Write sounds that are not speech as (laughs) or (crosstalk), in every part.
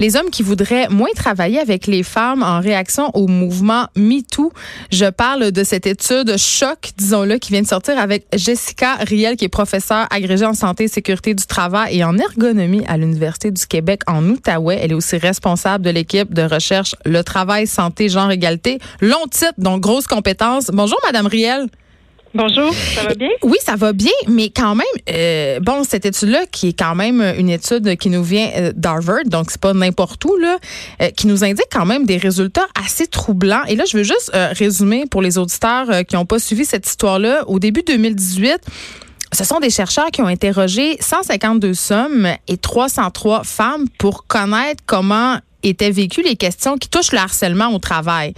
Les hommes qui voudraient moins travailler avec les femmes en réaction au mouvement MeToo. Je parle de cette étude choc, disons-le, qui vient de sortir avec Jessica Riel, qui est professeure agrégée en santé et sécurité du travail et en ergonomie à l'Université du Québec en Outaouais. Elle est aussi responsable de l'équipe de recherche Le travail, santé, genre, égalité. Long titre, donc grosse compétence. Bonjour, Madame Riel. Bonjour, ça va bien? Oui, ça va bien, mais quand même, euh, bon, cette étude-là, qui est quand même une étude qui nous vient euh, d'Harvard, donc c'est pas n'importe où, là, euh, qui nous indique quand même des résultats assez troublants. Et là, je veux juste résumer pour les auditeurs qui n'ont pas suivi cette histoire-là. Au début 2018, ce sont des chercheurs qui ont interrogé 152 hommes et 303 femmes pour connaître comment étaient vécues les questions qui touchent le harcèlement au travail.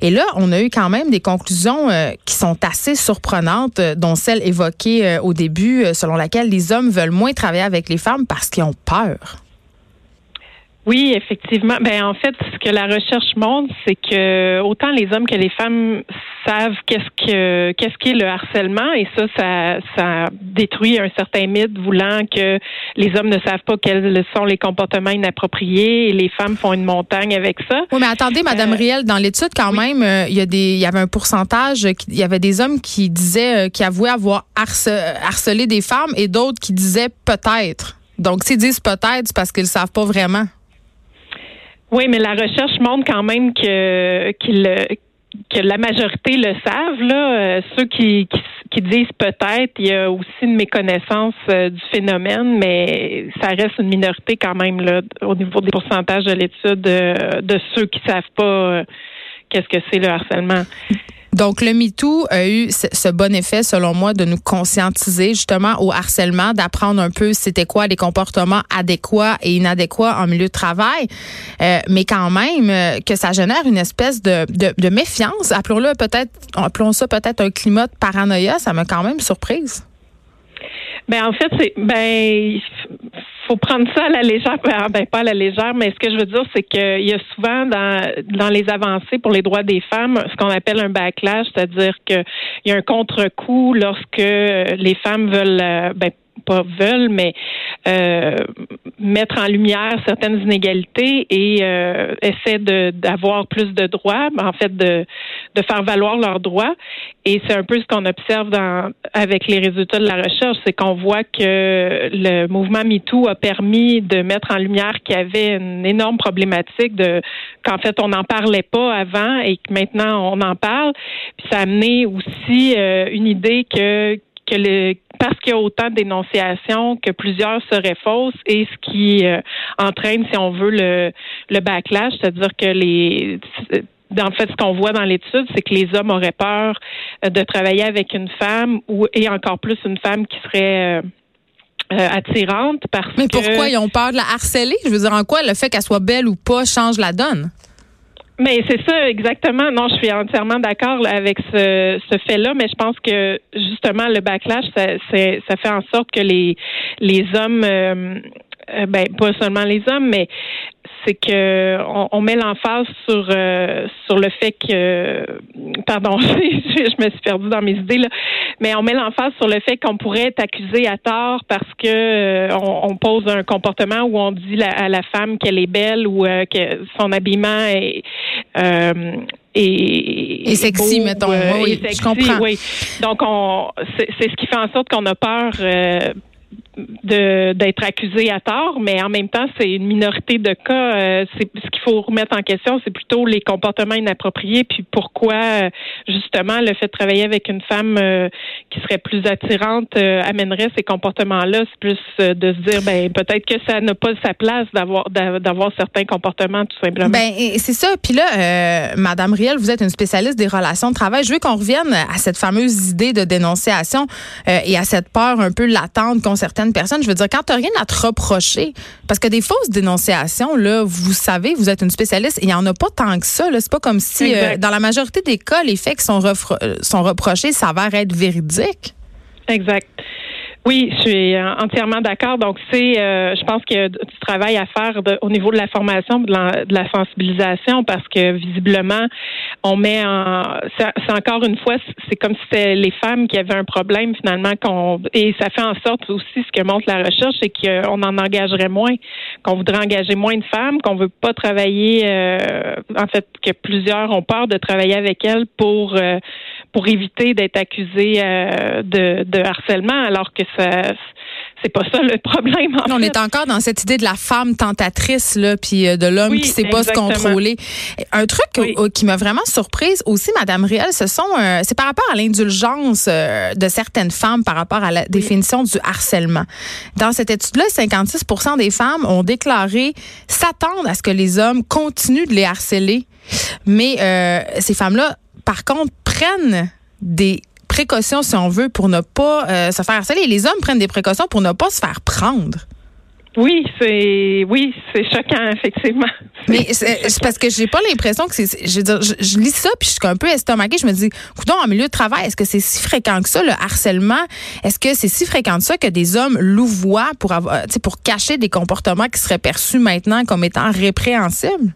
Et là, on a eu quand même des conclusions euh, qui sont assez surprenantes, euh, dont celle évoquée euh, au début, selon laquelle les hommes veulent moins travailler avec les femmes parce qu'ils ont peur. Oui, effectivement. Ben en fait, ce que la recherche montre, c'est que autant les hommes que les femmes savent qu'est-ce que qu'est-ce qu'est le harcèlement et ça, ça, ça détruit un certain mythe voulant que les hommes ne savent pas quels sont les comportements inappropriés et les femmes font une montagne avec ça. Oui, mais attendez, Madame euh, Riel, dans l'étude quand même, euh, il y a des, il y avait un pourcentage, il y avait des hommes qui disaient, euh, qui avouaient avoir harcelé des femmes et d'autres qui disaient peut-être. Donc, s'ils disent peut-être, c'est parce qu'ils savent pas vraiment. Oui, mais la recherche montre quand même que que la majorité le savent. Là, euh, ceux qui, qui, disent peut-être, il y a aussi une méconnaissance euh, du phénomène, mais ça reste une minorité quand même là au niveau des pourcentages de l'étude de, de ceux qui savent pas euh, qu'est-ce que c'est le harcèlement? Donc, le MeToo a eu ce bon effet, selon moi, de nous conscientiser justement au harcèlement, d'apprendre un peu c'était quoi les comportements adéquats et inadéquats en milieu de travail, euh, mais quand même euh, que ça génère une espèce de, de, méfiance. Appelons-le peut-être, appelons ça peut-être un climat de paranoïa. Ça m'a quand même surprise. Ben en fait, c'est ben faut prendre ça à la légère, ben, ben pas à la légère, mais ce que je veux dire, c'est qu'il y a souvent dans, dans les avancées pour les droits des femmes ce qu'on appelle un backlash, c'est-à-dire qu'il y a un contre-coup lorsque les femmes veulent euh, ben, pas veulent, mais euh, mettre en lumière certaines inégalités et euh, essaient d'avoir plus de droits, en fait de, de faire valoir leurs droits. Et c'est un peu ce qu'on observe dans, avec les résultats de la recherche, c'est qu'on voit que le mouvement MeToo a permis de mettre en lumière qu'il y avait une énorme problématique de qu'en fait on n'en parlait pas avant et que maintenant on en parle. Puis ça a amené aussi euh, une idée que que le parce qu'il y a autant de dénonciations que plusieurs seraient fausses et ce qui euh, entraîne, si on veut, le, le backlash, c'est-à-dire que les en fait, ce qu'on voit dans l'étude, c'est que les hommes auraient peur euh, de travailler avec une femme ou et encore plus une femme qui serait euh, attirante parce Mais pourquoi ils ont peur de la harceler? Je veux dire, en quoi le fait qu'elle soit belle ou pas change la donne? Mais c'est ça exactement. Non, je suis entièrement d'accord avec ce, ce fait-là, mais je pense que justement le backlash, ça, ça fait en sorte que les les hommes, euh, euh, ben pas seulement les hommes, mais c'est que on, met l'emphase sur euh, sur le fait que pardon, (laughs) je, me suis perdue dans mes idées là, mais on met l'emphase sur le fait qu'on pourrait être accusé à tort parce que euh, on, pose un comportement où on dit à la femme qu'elle est belle ou euh, que son habillement est et, et sexy, mettons. oui, je comprends. Oui. Donc, on, c'est, ce qui fait en sorte qu'on a peur d'être accusé à tort, mais en même temps, c'est une minorité de cas. Euh, c'est ce qu'il faut remettre en question, c'est plutôt les comportements inappropriés, puis pourquoi euh, justement le fait de travailler avec une femme euh, qui serait plus attirante amènerait ces comportements-là. C'est plus de se dire, ben peut-être que ça n'a pas sa place d'avoir d'avoir certains comportements tout simplement. Ben c'est ça. Puis là, Madame Riel, vous êtes une spécialiste des relations de travail. Je veux qu'on revienne à cette fameuse idée de dénonciation et à cette peur un peu latente qu'ont certaines certaines personnes. Je veux dire, quand tu n'as rien à te reprocher, parce que des fausses dénonciations, là, vous savez, vous êtes une spécialiste, il n'y en a pas tant que ça. C'est pas comme si, euh, dans la majorité des cas, les faits qui sont, sont reprochés s'avèrent être véridiques. Exact. Oui, je suis entièrement d'accord. Donc, c'est, euh, je pense qu'il y a du travail à faire au niveau de la formation, de la, de la sensibilisation, parce que visiblement, on met en, c'est encore une fois, c'est comme si c'était les femmes qui avaient un problème finalement, qu'on, et ça fait en sorte aussi ce que montre la recherche, c'est qu'on en engagerait moins, qu'on voudrait engager moins de femmes, qu'on veut pas travailler, euh, en fait, que plusieurs ont peur de travailler avec elles pour euh, pour éviter d'être accusées de, de harcèlement, alors que c'est pas ça le problème. on est encore dans cette idée de la femme tentatrice là, puis euh, de l'homme qui sait pas se contrôler. Un truc qui m'a vraiment surprise aussi, Madame Riel, ce sont, euh, c'est par rapport à l'indulgence euh, de certaines femmes par rapport à la définition du harcèlement. Dans cette étude-là, 56% des femmes ont déclaré s'attendre à ce que les hommes continuent de les harceler, mais ces femmes-là, par contre, prennent des précautions, si on veut, pour ne pas euh, se faire harceler. Les hommes prennent des précautions pour ne pas se faire prendre. Oui, c'est oui, c'est choquant effectivement. (laughs) Mais c'est parce que j'ai pas l'impression que c'est. Je, je, lis ça puis je suis un peu estomaquée. Je me dis, écoute, en milieu de travail, est-ce que c'est si fréquent que ça le harcèlement? Est-ce que c'est si fréquent que ça que des hommes louvoient pour avoir, pour cacher des comportements qui seraient perçus maintenant comme étant répréhensibles?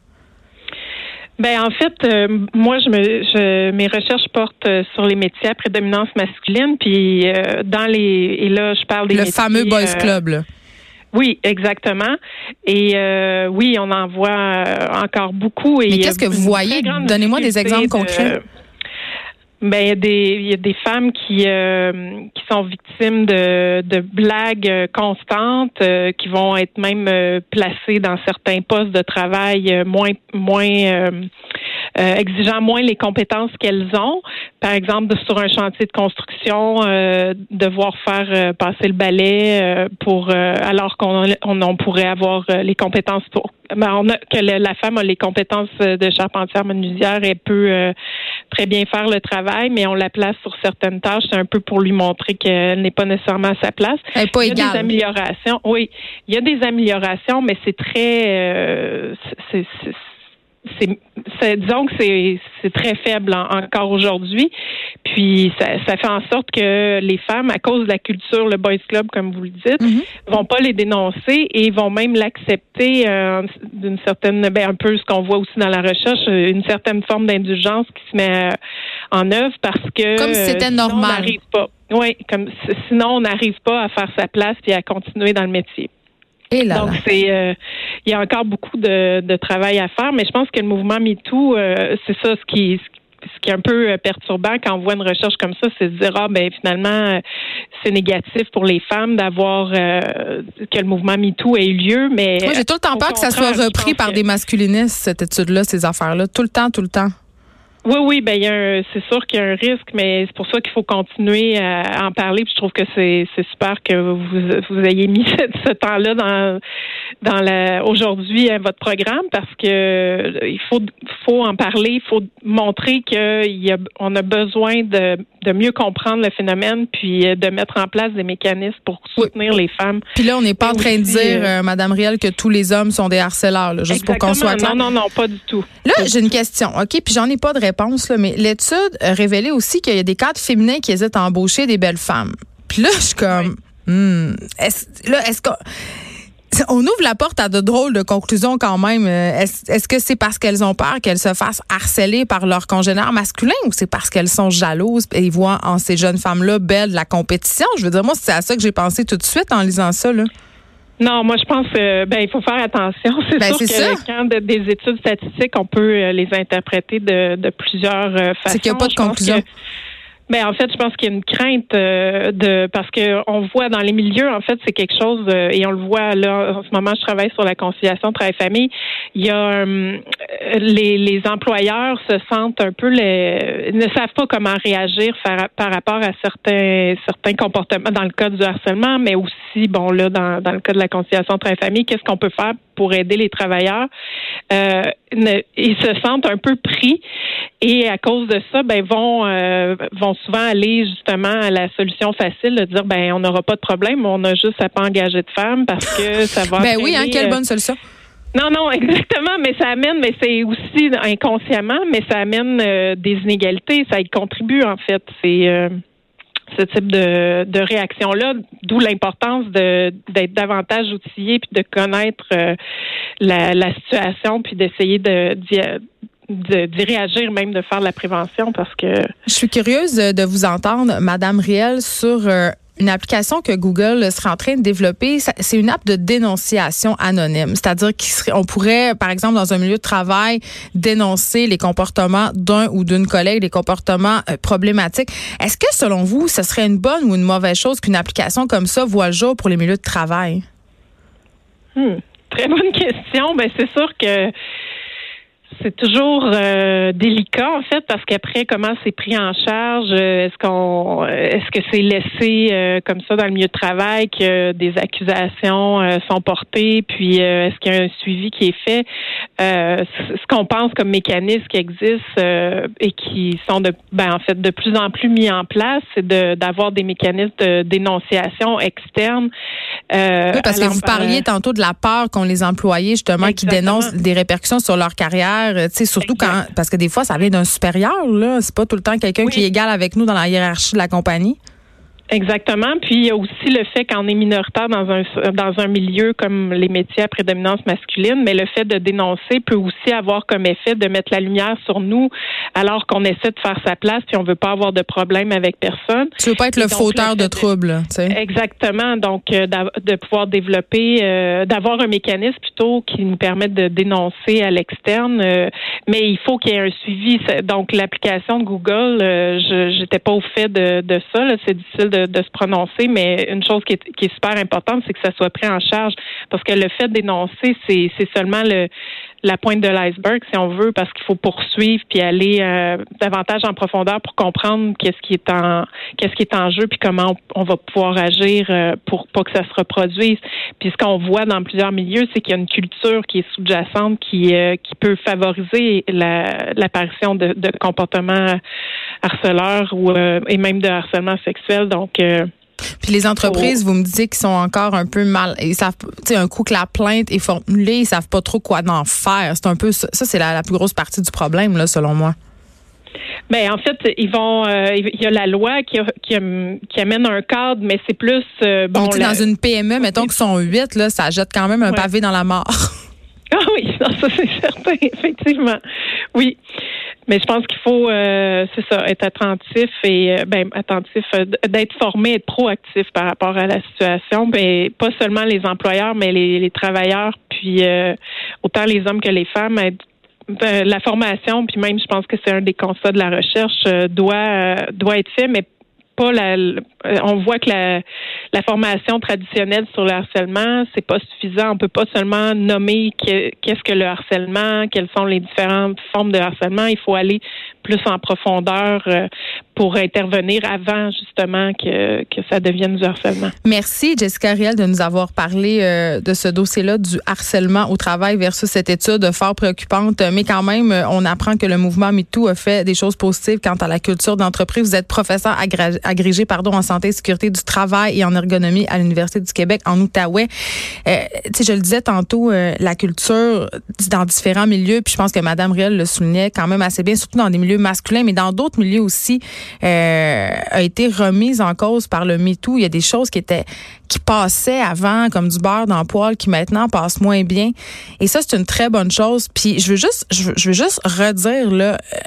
Ben en fait, euh, moi je me je, mes recherches portent euh, sur les métiers à prédominance masculine, puis euh, dans les et là je parle des le fameux boys club. Là. Oui, exactement. Et oui, on en voit encore beaucoup. Et Mais qu'est-ce que vous voyez? Donnez-moi des exemples concrets. Ben, il y a des il y a des femmes qui euh, qui sont victimes de, de blagues euh, constantes, euh, qui vont être même placées dans certains postes de travail moins moins exigeant moins les compétences qu'elles ont. Par exemple, sur un chantier de construction, devoir faire passer le balai pour alors qu'on on, pourrait avoir les compétences pour ben, on a, que la femme a les compétences de charpentière menuisière et peut très bien faire le travail, mais on la place sur certaines tâches, c'est un peu pour lui montrer qu'elle n'est pas nécessairement à sa place. Elle pas il y a des améliorations. Oui, il y a des améliorations, mais c'est très, euh, c'est c'est disons que c'est très faible encore aujourd'hui. Puis ça, ça, fait en sorte que les femmes, à cause de la culture, le boys club comme vous le dites, mm-hmm. vont pas les dénoncer et vont même l'accepter euh, d'une certaine, ben un peu ce qu'on voit aussi dans la recherche, une certaine forme d'indulgence qui se met euh, en œuvre parce que comme c'était normal. pas. Oui, comme sinon on n'arrive pas à faire sa place puis à continuer dans le métier. Donc, c'est euh, il y a encore beaucoup de, de, travail à faire, mais je pense que le mouvement MeToo, euh, c'est ça ce qui, ce qui est un peu euh, perturbant quand on voit une recherche comme ça, c'est de dire ah ben finalement c'est négatif pour les femmes d'avoir que le mouvement MeToo ait eu lieu, mais moi j'ai tout le temps peur que ça soit repris par des masculinistes cette étude-là, ces affaires-là, tout le temps, tout le temps. Oui, oui, ben il y a c'est sûr qu'il y a un risque, mais c'est pour ça qu'il faut continuer à en parler. Puis je trouve que c'est, c'est super que vous, vous ayez mis (laughs) ce, temps-là dans dans la aujourd'hui à votre programme parce que il faut faut en parler, il faut montrer qu'il y a on a besoin de, de mieux comprendre le phénomène puis de mettre en place des mécanismes pour soutenir les femmes. Puis là, on n'est pas en train de dire, euh, euh, Madame Riel, que tous les hommes sont des harceleurs, là, juste pour qu'on soit clair. Non, non, non, pas du tout. Là, j'ai une question, ok, puis j'en ai pas de réponse, mais l'étude révélait aussi qu'il y a des cadres féminins qui hésitent à embaucher des belles femmes. Puis là, je suis comme, hmm, est là, est-ce on ouvre la porte à de drôles de conclusions quand même. Euh, est-ce que c'est parce qu'elles ont peur qu'elles se fassent harceler par leurs congénères masculins ou c'est parce qu'elles sont jalouses et voient en ces jeunes femmes-là belles la compétition? Je veux dire, moi, c'est à ça que j'ai pensé tout de suite en lisant ça. Là. Non, moi je pense euh, ben il faut faire attention. (laughs) C'est ben, sûr que quand des études statistiques, on peut euh, les interpréter de, de plusieurs façons. C'est qu'il n'y a pas de conclusion. Ben en fait, je pense qu'il y a une crainte euh, de parce que on voit dans les milieux, en fait, c'est quelque chose euh, et on le voit là en ce moment. Je travaille sur la conciliation travail-famille. Il y a euh, les, les employeurs se sentent un peu les ne savent pas comment réagir par, rapport à certains certains comportements dans le cas du harcèlement, mais aussi bon là dans, dans le cas de la conciliation travail-famille, qu'est-ce qu'on peut faire pour aider les travailleurs? Euh, ils se sentent un peu pris et à cause de ça, ben vont euh, vont souvent aller justement à la solution facile de dire ben on n'aura pas de problème, on a juste à pas engager de femmes parce que ça va. (laughs) ben oui, hein, quelle bonne solution. Non, non, exactement, mais ça amène, mais c'est aussi inconsciemment, mais ça amène des inégalités, ça y contribue en fait. C'est ce type de, de réaction-là, d'où l'importance d'être davantage outillé puis de connaître euh, la, situation puis d'essayer de d'y réagir, même de faire de la prévention parce que. Je suis curieuse de vous entendre, Madame Riel, sur euh, une application que Google serait en train de développer. C'est une app de dénonciation anonyme. C'est-à-dire qu'on pourrait, par exemple, dans un milieu de travail, dénoncer les comportements d'un ou d'une collègue, les comportements euh, problématiques. Est-ce que, selon vous, ce serait une bonne ou une mauvaise chose qu'une application comme ça voit le jour pour les milieux de travail? Hmm. Très bonne question. Ben, c'est sûr que c'est toujours euh, délicat en fait parce qu'après comment c'est pris en charge euh, est-ce qu'on est-ce que c'est laissé euh, comme ça dans le milieu de travail que des accusations sont portées puis est-ce qu'il y a un suivi qui est fait? Ce qu'on pense comme mécanismes qui existent et qui sont de ben en fait de plus en plus mis en place c'est de d'avoir des mécanismes de dénonciation externe oui, parce que vous parliez tantôt de la peur qu'ont les employés justement qui dénoncent des répercussions sur leur carrière euh, surtout quand parce que des fois ça vient d'un supérieur là, c'est pas tout le temps quelqu'un qui est égal avec nous dans la hiérarchie de la compagnie. Exactement. Puis il y a aussi le fait qu'on est minoritaire dans un dans un milieu comme les métiers à prédominance masculine, mais le fait de dénoncer peut aussi avoir comme effet de mettre la lumière sur nous alors qu'on essaie de faire sa place puis on veut pas avoir de problème avec personne. Tu veux pas être le fauteur de troubles, tu sais. Exactement. Donc euh, de pouvoir développer euh, d'avoir un mécanisme plutôt qui nous permette de dénoncer à l'externe, euh, mais il faut qu'il y ait un suivi. Donc l'application de Google, je j'étais pas au fait de, de ça. C'est difficile de de, se prononcer, mais une chose qui est, qui est super importante, c'est que ça soit pris en charge. Parce que le fait d'énoncer, c'est seulement le, la pointe de l'iceberg, si on veut, parce qu'il faut poursuivre puis aller euh, davantage en profondeur pour comprendre qu'est-ce qui est en jeu puis comment on, va pouvoir agir euh, pour pas que ça se reproduise. Puis ce qu'on voit dans plusieurs milieux, c'est qu'il y a une culture qui est sous-jacente qui euh, peut favoriser l'apparition de comportements harceleurs ou et même de harcèlement sexuel. Donc puis les entreprises, vous me dites qu'ils sont encore un peu mal. Ils savent, tu sais, un coup que la plainte est formulée, ils savent pas trop quoi en faire. C'est un peu ça, c'est la, plus grosse partie du problème, là, selon moi. Ben en fait, ils vont. Euh, il y a la loi qui, qui, amène un cadre, mais c'est plus euh, bon. Dans une PME, mettons qu'ils sont huit, là, ça jette quand même un pavé dans la mort. (laughs) Ah oui, ça c'est certain, (laughs) effectivement. Oui. Mais je pense qu'il faut, euh, c'est ça, être attentif et euh, ben attentif, euh, d'être formé, être proactif par rapport à la situation. Ben pas seulement les employeurs, mais les, travailleurs, puis autant les hommes que les femmes. Ben, la formation, puis même, je pense que c'est un des constats de la recherche, doit doit être fait, mais la, on voit que la, la formation traditionnelle sur le harcèlement, c'est pas suffisant. On peut pas seulement nommer qu'est-ce que le harcèlement, quelles sont les différentes formes de harcèlement. Il faut aller plus en profondeur euh, pour intervenir avant justement que, que ça devienne du harcèlement. Merci Jessica Riel de nous avoir parlé euh, de ce dossier-là du harcèlement au travail versus cette étude fort préoccupante. Mais quand même, on apprend que le mouvement MeToo a fait des choses positives quant à la culture d'entreprise. Vous êtes professeur agrégé pardon, en santé et sécurité du travail et en ergonomie à l'Université du Québec en Outaouais. Euh, je le disais tantôt, euh, la culture dans différents milieux, puis je pense que Madame Riel le soulignait quand même assez bien, surtout dans des milieux masculins, mais dans d'autres milieux aussi, euh, a été remise en cause par le MeToo. Il y a des choses qui étaient qui passaient avant comme du beurre dans le poil qui maintenant passent moins bien. Et ça, c'est une très bonne chose. Puis je veux juste, je veux, je veux juste redire là, euh,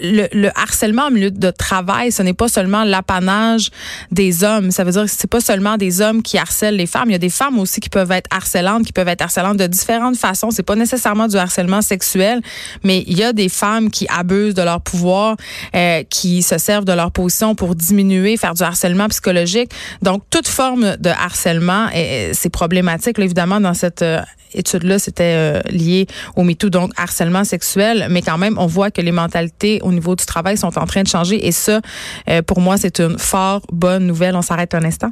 le, le, harcèlement en milieu de travail, ce n'est pas seulement l'apanage des hommes. Ça veut dire que c'est pas seulement des hommes qui harcèlent les femmes. Il y a des femmes aussi qui peuvent être harcelantes, qui peuvent être harcelantes de différentes façons. C'est pas nécessairement du harcèlement sexuel, mais il y a des femmes qui abusent de leur pouvoir, euh, qui se servent de leur position pour diminuer, faire du harcèlement psychologique. Donc toute forme de harcèlement c'est problématique. évidemment, dans cette euh, étude-là, c'était euh, lié au MeToo, donc harcèlement sexuel. Mais quand même, on voit que les mentalités au niveau du travail sont en train de changer. Et ça, euh, pour moi, c'est une fort bonne nouvelle. On s'arrête un instant.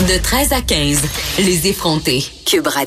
De 13 à 15, les effrontés. Cube Radio.